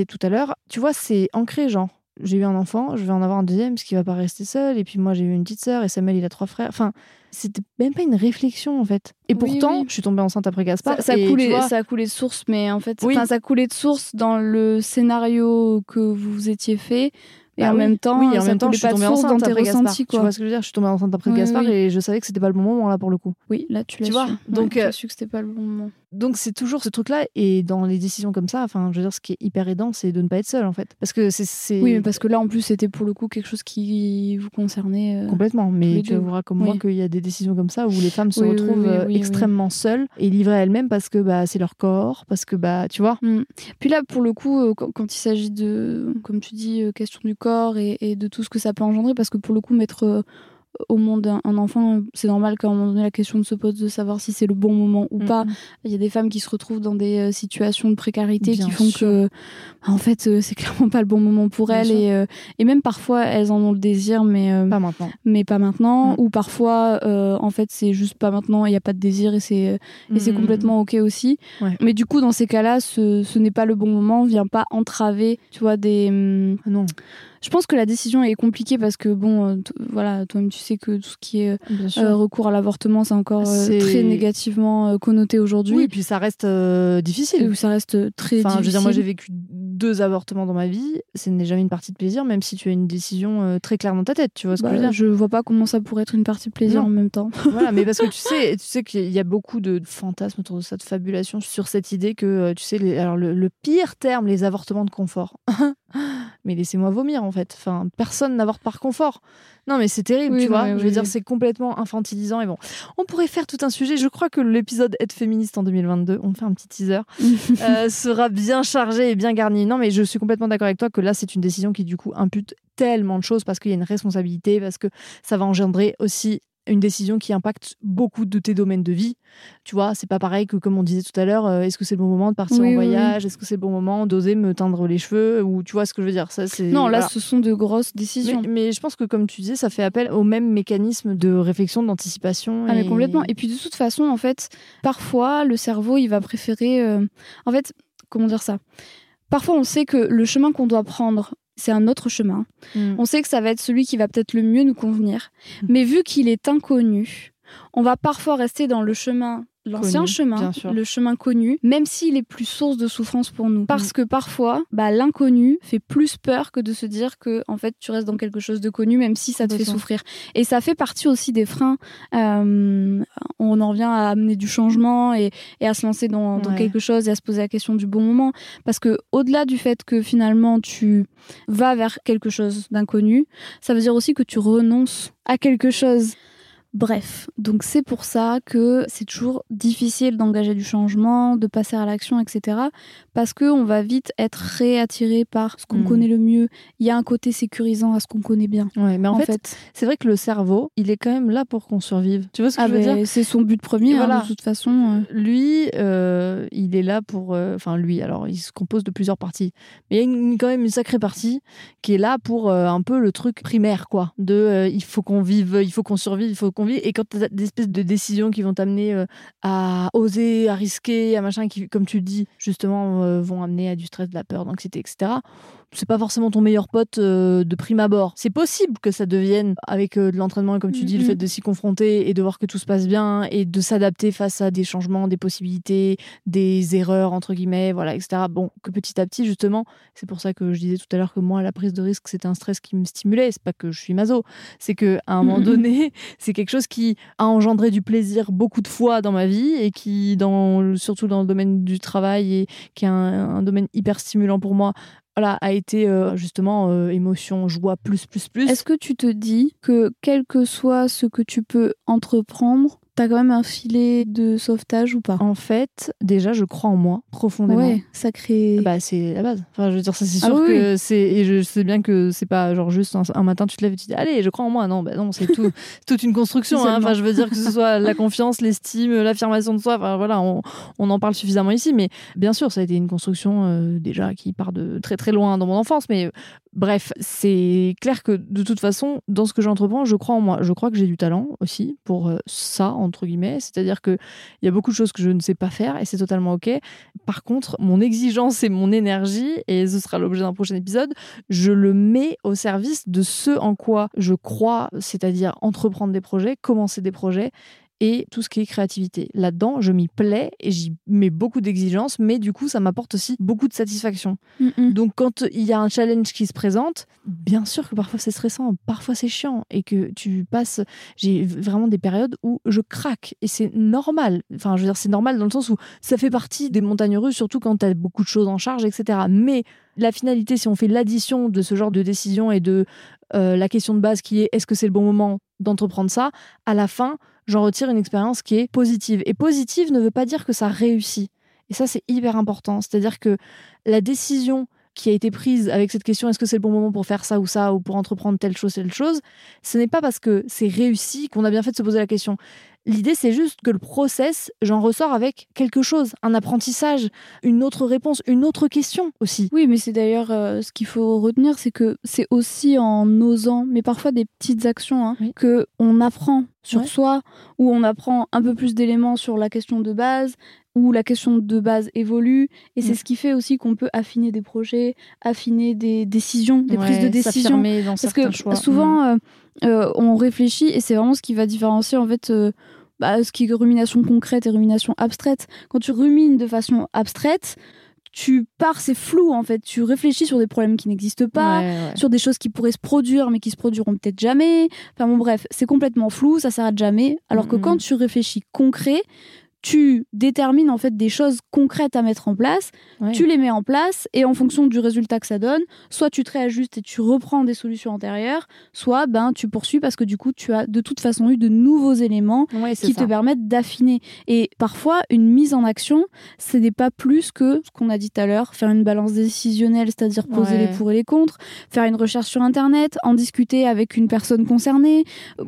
tout à l'heure, tu vois, c'est ancré, genre. J'ai eu un enfant, je vais en avoir un deuxième, parce qu'il va pas rester seul. Et puis moi, j'ai eu une petite sœur, et Samuel, il a trois frères. Enfin, c'était même pas une réflexion en fait. Et pourtant, je suis tombée enceinte après Gaspard. Ça, ça, a coulé, ça a coulé de source, mais en fait, ça a coulé de source dans le scénario que vous étiez fait. Et bah en même temps, oui, en même temps, je suis tombée enceinte après Gaspard. Tu vois ce que je veux dire Je suis tombée enceinte après Gaspard et je savais que c'était pas le bon moment là pour le coup. Oui, là tu l'as su. Vois donc, tu as su que c'était pas le bon moment donc c'est toujours ce truc-là et dans les décisions comme ça, enfin, je veux dire, ce qui est hyper aidant, c'est de ne pas être seul en fait, parce que c'est. Oui, mais parce que là en plus c'était pour le coup quelque chose qui vous concernait. Euh, Complètement, mais tu verras comme moi qu'il y a des décisions comme ça où les femmes se retrouvent euh, extrêmement seules et livrées à elles-mêmes parce que bah c'est leur corps, parce que bah tu vois. Mm. Puis là pour le coup, euh, quand, il s'agit de, comme tu dis, question du corps et, et, de tout ce que ça peut engendrer, parce que pour le coup mettre au monde un enfant, c'est normal qu'à un moment donné, la question se pose de savoir si c'est le bon moment ou pas. Il y a des femmes qui se retrouvent dans des euh, situations de précarité qui font que, bah, en fait, euh, c'est clairement pas le bon moment pour elles. Et, euh, et, même parfois, elles en ont le désir, mais pas maintenant. Mais pas maintenant. Mm. Ou parfois, en fait, c'est juste pas maintenant, il n'y a pas de désir et c'est et c'est mm. complètement OK aussi. Mais du coup, dans ces cas-là, ce, ce n'est pas le bon moment, vient pas entraver, tu vois, des. Hum, ah non je pense que la décision est compliquée parce que, bon, euh, voilà, toi-même, tu sais que tout ce qui est euh, recours à l'avortement, c'est encore euh, très négativement connoté aujourd'hui. Oui, et puis ça reste difficile. ça reste très enfin, difficile. Je veux dire, moi, j'ai vécu deux avortements dans ma vie. Ce n'est jamais une partie de plaisir, même si tu as une décision très claire dans ta tête. Tu vois ce que je veux bah, dire Je vois pas comment ça pourrait être une partie de plaisir en même temps. voilà, mais parce que tu sais, tu sais qu'il y a beaucoup de fantasmes autour de ça, de fabulation sur cette idée que, tu sais, les, alors le, le pire terme, les avortements de confort. mais laissez-moi vomir en fait. Enfin, personne n'avorte par confort. Non, mais c'est terrible, tu vois. je veux dire, c'est complètement infantilisant. Et bon, on pourrait faire tout un sujet. Je crois que l'épisode Être féministe en 2022, on fait un petit teaser, euh, sera bien chargé et bien garni. Non, mais je suis complètement d'accord avec toi que là, c'est une décision qui, du coup, impute tellement de choses parce qu'il y a une responsabilité, parce que ça va engendrer aussi une décision qui impacte beaucoup de tes domaines de vie. Tu vois, c'est pas pareil que comme on disait tout à l'heure, euh, est-ce que c'est le bon moment de partir en voyage? Est-ce que c'est le bon moment d'oser me teindre les cheveux? Ou tu vois ce que je veux dire? Ça, Non, là, ce sont de grosses décisions. Mais, je pense que comme tu disais, ça fait appel au même mécanisme de réflexion, d'anticipation. Ah, mais complètement. Et puis de toute façon, en fait, parfois, le cerveau, il va préférer... Euh, en fait, comment dire ça? Parfois, on sait que le chemin qu'on doit prendre c'est un autre chemin. Mm. On sait que ça va être celui qui va peut-être le mieux nous convenir. Mm. Mais vu qu'il est inconnu, on va parfois rester dans le chemin l'ancien chemin, le chemin connu, même s'il est plus source de souffrance pour nous. Parce mm. que parfois, bah, l'inconnu fait plus peur que de se dire que en fait tu restes dans quelque chose de connu, même si ça te fait souffrir. Et ça fait partie aussi des freins. Euh, on en revient à amener du changement et, à se lancer dans, quelque chose et à se poser la question du bon moment. Parce que au-delà du fait que finalement tu vas vers quelque chose d'inconnu, ça veut dire aussi que tu renonces à quelque chose Bref, donc c'est pour ça que c'est toujours difficile d'engager du changement, de passer à l'action, etc. Parce qu'on va vite être réattiré par ce qu'on hmm. connaît le mieux. Il y a un côté sécurisant à ce qu'on connaît bien. Ouais, mais en, fait, c'est vrai que le cerveau, il est quand même là pour qu'on survive. Tu vois ce que je veux dire? C'est son but premier, hein, de toute façon. Lui, euh, il est là pour. Euh, enfin, lui, alors, il se compose de plusieurs parties. Mais il y a quand même une sacrée partie qui est là pour euh, un peu le truc primaire, quoi. De il faut qu'on vive, il faut qu'on survive, il faut qu'on vit. Et quand tu as des espèces de décisions qui vont t'amener euh, à oser, à risquer, à machin, qui, comme tu dis, justement, euh, vont amener à du stress, de la peur, d'anxiété, etc c'est pas forcément ton meilleur pote euh, de prime abord. C'est possible que ça devienne avec de l'entraînement et comme tu dis, le fait de s'y confronter et de voir que tout se passe bien et de s'adapter face à des changements, des possibilités, des erreurs entre guillemets, voilà, etc. Bon, que petit à petit justement, c'est pour ça que je disais tout à l'heure que moi la prise de risque c'était un stress qui me stimulait. C'est pas que je suis maso, c'est que à un moment donné, c'est quelque chose qui a engendré du plaisir beaucoup de fois dans ma vie et qui, surtout dans le domaine du travail et qui est un, un domaine hyper stimulant pour moi, voilà, a été euh, justement euh, émotion, joie, plus, plus, plus. Est-ce que tu te dis que quel que soit ce que tu peux entreprendre, t'as quand même un filet de sauvetage ou pas? En fait, déjà, je crois en moi profondément. Ouais, sacré. Bah, c'est la base. Enfin, je veux dire, ça, c'est Ah sûr oui, que c'est. Et je sais bien que c'est pas genre juste un, un matin, tu te lèves et tu dis, allez, je crois en moi. Non, bah non, c'est tout, toute une construction. hein. Enfin, je veux dire que ce soit la confiance, l'estime, l'affirmation de soi. Enfin, voilà, on, on en parle suffisamment ici. Mais bien sûr, ça a été une construction euh, déjà qui part de très très loin dans mon enfance. Mais bref, c'est clair que de toute façon, dans ce que j'entreprends, je crois en moi. Je crois que j'ai du talent aussi pour euh, ça, entre guillemets. C'est-à-dire qu'il y a beaucoup de choses que je ne sais pas faire et c'est totalement OK. Par contre, mon exigence et mon énergie, et ce sera l'objet d'un prochain épisode, je le mets au service de ce en quoi je crois, c'est-à-dire entreprendre des projets, commencer des projets et tout ce qui est créativité. Là-dedans, je m'y plais et j'y mets beaucoup d'exigences, mais du coup, ça m'apporte aussi beaucoup de satisfaction. Mm, mm. Donc, quand il y a un challenge qui se présente, bien sûr que parfois c'est stressant, parfois c'est chiant et que tu passes. J'ai vraiment des périodes où je craque et c'est normal. Enfin, je veux dire, c'est normal dans le sens où ça fait partie des montagnes russes, surtout quand tu as beaucoup de choses en charge, etc. Mais la finalité, si on fait l'addition de ce genre de décision et de euh, la question de base qui est est-ce que c'est le bon moment d'entreprendre ça, à la fin, j'en retire une expérience qui est positive. Et positive ne veut pas dire que ça réussit. Et ça, c'est hyper important. C'est-à-dire que la décision qui a été prise avec cette question est-ce que c'est le bon moment pour faire ça ou ça ou pour entreprendre telle chose, telle chose, ce n'est pas parce que c'est réussi qu'on a bien fait de se poser la question. L'idée, c'est juste que le process, j'en ressors avec quelque chose, un apprentissage, une autre réponse, une autre question aussi. Oui, mais c'est d'ailleurs euh, ce qu'il faut retenir, c'est que c'est aussi en osant, mais parfois des petites actions, hein, Oui. que on apprend sur Ouais. soi, où on apprend un peu plus d'éléments sur la question de base, où la question de base évolue, et c'est Mm. ce qui fait aussi qu'on peut affiner des projets, affiner des décisions, des prises de décision. dans Parce que choix. Mm. souvent, euh, euh, on réfléchit et c'est vraiment ce qui va différencier en fait euh, bah, ce qui est rumination concrète et rumination abstraite. Quand tu rumines de façon abstraite, tu pars, c'est flou en fait. Tu réfléchis sur des problèmes qui n'existent Mm. pas, Ouais, ouais. sur des choses qui pourraient se produire mais qui se produiront peut-être jamais. Enfin bon, bref, c'est complètement flou, ça s'arrête jamais. Alors que Mhm. quand tu réfléchis concret, tu détermines en fait des choses concrètes à mettre en place tu les mets en place et en fonction du résultat que ça donne, soit tu te réajustes et tu reprends des solutions antérieures, soit ben tu poursuis parce que du coup tu as de toute façon eu de nouveaux éléments qui ça. te permettent d'affiner. Et parfois une mise en action, ce n'est pas plus que ce qu'on a dit tout à l'heure, faire une balance décisionnelle, c'est-à-dire poser Ouais. les pour et les contre, faire une recherche sur internet, en discuter avec une personne concernée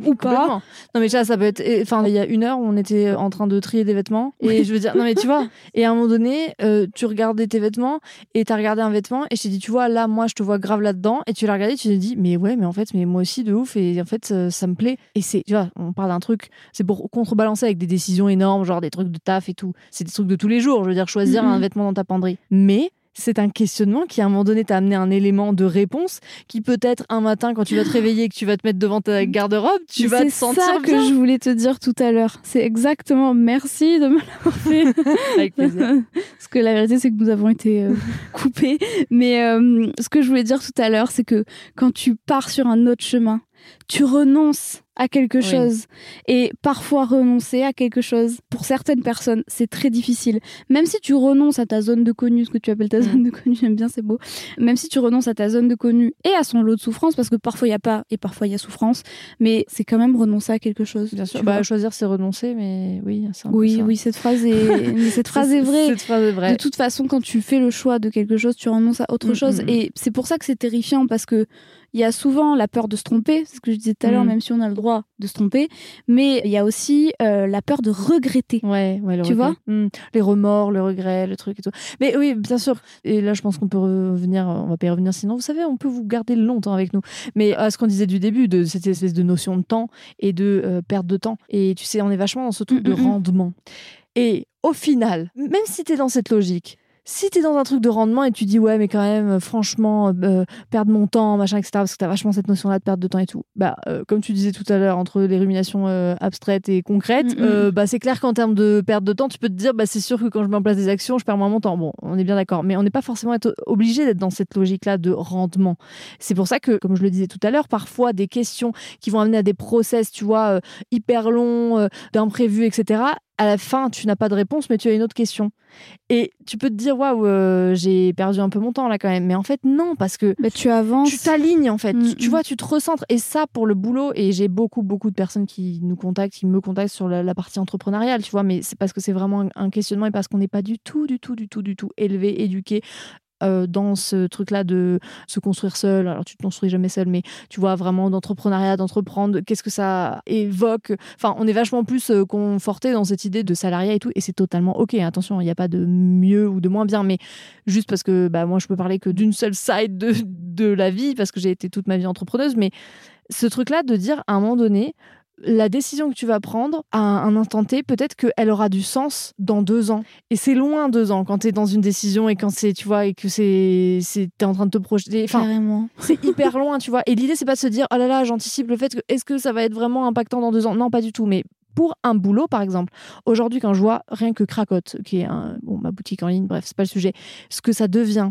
ou pas. Non mais ça, ça peut être. Enfin, il y a une heure, on était en train de trier des vêtements et je veux dire, non mais tu vois. Et à un moment donné, euh, tu regardais tes vêtements et t'as regardé un vêtement et je t'ai dit, tu vois, là, moi, je te vois grave là-dedans et tu l'as regardé, tu t'es dit, mais ouais, mais en fait, mais moi aussi de ouf et en fait, euh, ça me plaît. Et c'est, tu vois, on parle d'un truc, c'est pour contrebalancer avec des décisions énormes, genre des trucs de taf et tout. C'est des trucs de tous les jours. Je veux dire, choisir un vêtement dans ta penderie. Mais c'est un questionnement qui, à un moment donné, t'a amené un élément de réponse qui peut-être un matin, quand tu vas te réveiller et que tu vas te mettre devant ta garde-robe, tu Mais vas te c'est sentir ça bien. que je voulais te dire tout à l'heure. C'est exactement. Merci de me l'avoir fait. Avec plaisir. Parce que la vérité, c'est que nous avons été euh, coupés. Mais euh, ce que je voulais dire tout à l'heure, c'est que quand tu pars sur un autre chemin, tu renonces à quelque Oui. chose. Et parfois, renoncer à quelque chose, pour certaines personnes, c'est très difficile. Même si tu renonces à ta zone de connu, ce que tu appelles ta Mm. zone de connu, j'aime bien, c'est beau. Même si tu renonces à ta zone de connu et à son lot de souffrance, parce que parfois il n'y a pas et parfois il y a souffrance, mais c'est quand même renoncer à quelque chose. Bien sûr. Bah, choisir, c'est renoncer, mais oui, c'est un peu oui, ça. oui, cette phrase est, mais cette phrase est vraie. Cette phrase est vraie. De toute façon, quand tu fais le choix de quelque chose, tu renonces à autre Mm, chose. mm. Et c'est pour ça que c'est terrifiant parce que il y a souvent la peur de se tromper, c'est ce que je disais tout à l'heure, Mm. même si on a le droit de se tromper, mais il y a aussi euh, la peur de regretter. Ouais, ouais, le Tu regret. vois Hmm. Les remords, le regret, le truc et tout. Mais oui, bien sûr. Et là, je pense qu'on peut revenir, on va pas y revenir sinon. Vous savez, on peut vous garder longtemps avec nous. Mais à ce qu'on disait du début, de cette espèce de notion de temps et de euh, perte de temps. Et tu sais, on est vachement dans ce truc de Mm, mm, mm. rendement. Et au final, même si tu es dans cette logique, si tu es dans un truc de rendement et tu dis ouais mais quand même euh, franchement euh, perdre mon temps machin etc parce que tu as vachement cette notion là de perte de temps et tout bah euh, comme tu disais tout à l'heure entre les ruminations euh, abstraites et concrètes Mm, mm. euh, bah c'est clair qu'en termes de perte de temps tu peux te dire bah c'est sûr que quand je mets en place des actions je perds moins mon temps. Bon on est bien d'accord. Mais on n'est pas forcément obligé d'être dans cette logique là de rendement. C'est pour ça que comme je le disais tout à l'heure parfois des questions qui vont amener à des process tu vois euh, hyper longs euh, d'imprévus etc à la fin, tu n'as pas de réponse, mais tu as une autre question. Et tu peux te dire, waouh, euh, j'ai perdu un peu mon temps là quand même. Mais en fait, non, parce que Bah, tu avances. tu t'alignes en fait. Mm, Tu, tu mm. vois, tu te recentres. Et ça, pour le boulot, et j'ai beaucoup, beaucoup de personnes qui nous contactent, qui me contactent sur la, la partie entrepreneuriale, tu vois, mais c'est parce que c'est vraiment un, un questionnement et parce qu'on n'est pas du tout, du tout, du tout, du tout élevé, éduqué. Euh, dans ce truc-là de se construire seul, alors tu te construis jamais seul, mais tu vois vraiment d'entrepreneuriat, d'entreprendre, qu'est-ce que ça évoque? Enfin, on est vachement plus euh, conforté dans cette idée de salariat et tout, et c'est totalement ok. Attention, il n'y a pas de mieux ou de moins bien, mais juste parce que bah, moi je peux parler que d'une seule side de, de la vie parce que j'ai été toute ma vie entrepreneuse mais ce truc là de dire à un moment donné la décision que tu vas prendre à un instant T, peut-être qu'elle aura du sens dans deux ans. Et c'est loin deux ans quand tu es dans une décision et quand c'est, tu vois, et que c'est, c'est, t'es en train de te projeter. Enfin, Carrément. c'est hyper loin, tu vois. Et l'idée, c'est pas de se dire, oh là là, j'anticipe le fait que, est-ce que ça va être vraiment impactant dans deux ans? Non, pas du tout. Mais pour un boulot, par exemple, aujourd'hui, quand je vois rien que Cracotte, qui est un, bon, ma boutique en ligne, bref, c'est pas le sujet, ce que ça devient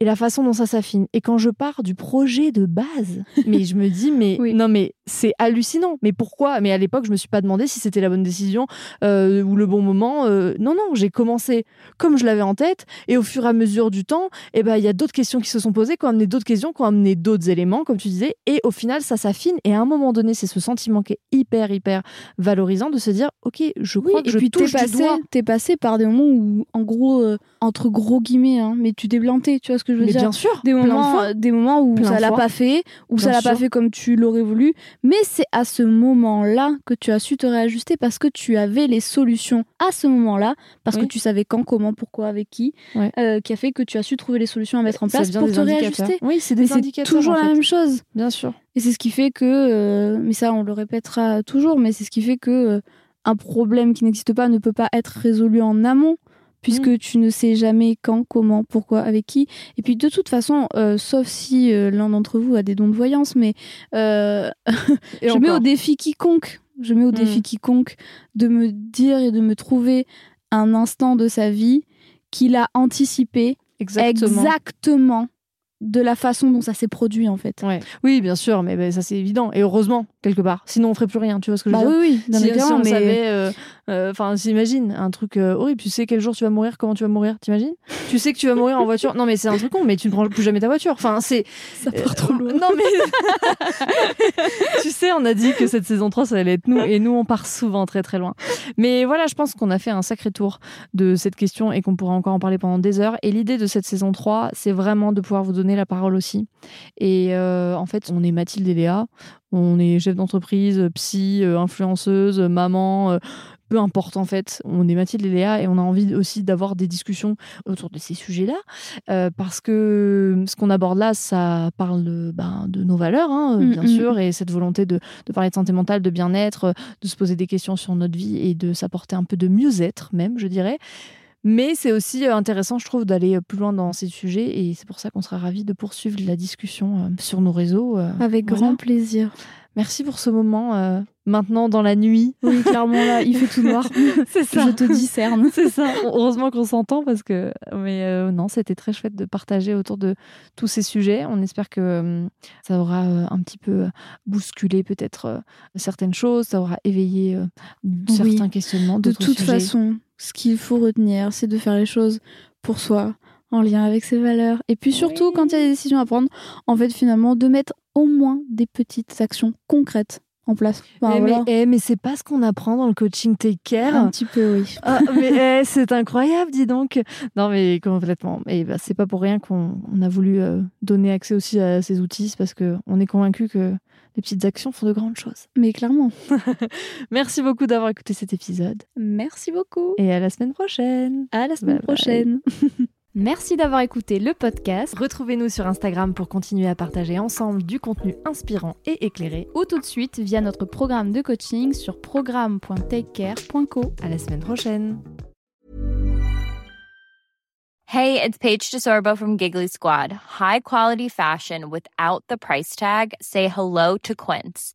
et la façon dont ça s'affine. Et quand je pars du projet de base, mais je me dis, mais Oui. non, mais c'est hallucinant. Mais pourquoi? Mais à l'époque, je me suis pas demandé si c'était la bonne décision euh, ou le bon moment. Euh, non, non, j'ai commencé comme je l'avais en tête. Et au fur et à mesure du temps, eh ben, il y a d'autres questions qui se sont posées, qui ont amené d'autres questions, qui ont amené d'autres éléments, comme tu disais. Et au final, ça s'affine. Et à un moment donné, c'est ce sentiment qui est hyper, hyper valorisant de se dire, OK, je Oui, crois que et je puis touche du passé, t'es passé par des moments où, en gros, euh, entre gros guillemets, hein, mais tu t'es planté, tu vois ce que je veux Mais dire bien sûr, des de moments, fois. euh, des moments où ça l'a pas fait, où Bien ça l'a pas fait comme tu l'aurais voulu, mais c'est à ce moment-là que tu as su te réajuster parce que tu avais les solutions à ce moment-là, parce Oui. que tu savais quand, comment, pourquoi, avec qui, Ouais. euh, qui a fait que tu as su trouver les solutions à mettre en place pour te réajuster. Oui, c'est toujours en la même chose. Bien sûr. Et c'est ce qui fait que, euh, mais ça on le répétera toujours, mais c'est ce qui fait que euh, un problème qui n'existe pas ne peut pas être résolu en amont, puisque Mm. tu ne sais jamais quand, comment, pourquoi, avec qui. Et puis de toute façon, euh, sauf si euh, l'un d'entre vous a des dons de voyance, mais euh, je mets au défi quiconque, je mets au Mm. défi quiconque de me dire et de me trouver un instant de sa vie qu'il a anticipé Exactement. exactement de la façon dont ça s'est produit en fait. Ouais. Oui, bien sûr, mais ben, ça c'est évident. Et heureusement, quelque part. Sinon, on ferait plus rien. Tu vois ce que je Bah veux dire? oui, oui, non, si, mais si clairement, on mais- savait, euh, enfin, s'imagine un truc euh, horrible. Tu sais quel jour tu vas mourir, comment tu vas mourir, t'imagines? Tu sais que tu vas mourir en voiture. Non, mais c'est un truc con. Mais tu ne prends plus jamais ta voiture. Enfin, c'est ça part trop Euh, loin. Non mais tu sais, on a dit que cette saison 3 ça allait être nous et nous on part souvent très très loin. Mais voilà, je pense qu'on a fait un sacré tour de cette question et qu'on pourra encore en parler pendant des heures et l'idée de cette saison 3, c'est vraiment de pouvoir vous donner la parole aussi. Et euh, en fait, on est Mathilde et Léa, on est chef d'entreprise, psy, euh, influenceuse, maman, euh, peu importe en fait, on est Mathilde et Léa et on a envie aussi d'avoir des discussions autour de ces sujets-là euh, parce que ce qu'on aborde là, ça parle de, ben, de nos valeurs, hein, euh, Mm, bien mm. sûr, et cette volonté de, de parler de santé mentale, de bien-être, euh, de se poser des questions sur notre vie et de s'apporter un peu de mieux-être même, je dirais. Mais c'est aussi euh, intéressant, je trouve, d'aller euh, plus loin dans ces sujets et c'est pour ça qu'on sera ravis de poursuivre la discussion euh, sur nos réseaux. euh. Avec Voilà. grand plaisir. Merci pour ce moment euh, maintenant dans la nuit. Oui, clairement là, il fait tout noir. c'est Je te discerne. C'est ça. Heureusement qu'on s'entend parce que. Mais euh, non, c'était très chouette de partager autour de tous ces sujets. On espère que euh, ça aura euh, un petit peu bousculé peut-être certaines choses, ça aura éveillé certains questionnements. De toute sujets. façon, ce qu'il faut retenir, c'est de faire les choses pour soi, en lien avec ses valeurs. Et puis surtout, Oui. quand il y a des décisions à prendre, en fait, finalement, de mettre au moins des petites actions concrètes en place. mais, Enfin, voilà. mais, eh, mais c'est pas ce qu'on apprend dans le coaching take care. Un petit peu, oui. Ah, mais eh, c'est incroyable, dis donc. Non, mais complètement. Et bah, c'est pas pour rien qu'on on a voulu euh, donner accès aussi à ces outils, parce qu'on est convaincu que les petites actions font de grandes choses. Mais clairement. Merci beaucoup d'avoir écouté cet épisode. Merci beaucoup. Et à la semaine prochaine. À la semaine Bye bye. Merci d'avoir écouté le podcast. Retrouvez-nous sur Instagram pour continuer à partager ensemble du contenu inspirant et éclairé. Ou tout de suite via notre programme de coaching sur programme.takecare.co. À la semaine prochaine. Hey, it's Paige DeSorbo from Giggly Squad. High quality fashion without the price tag. Say hello to Quince.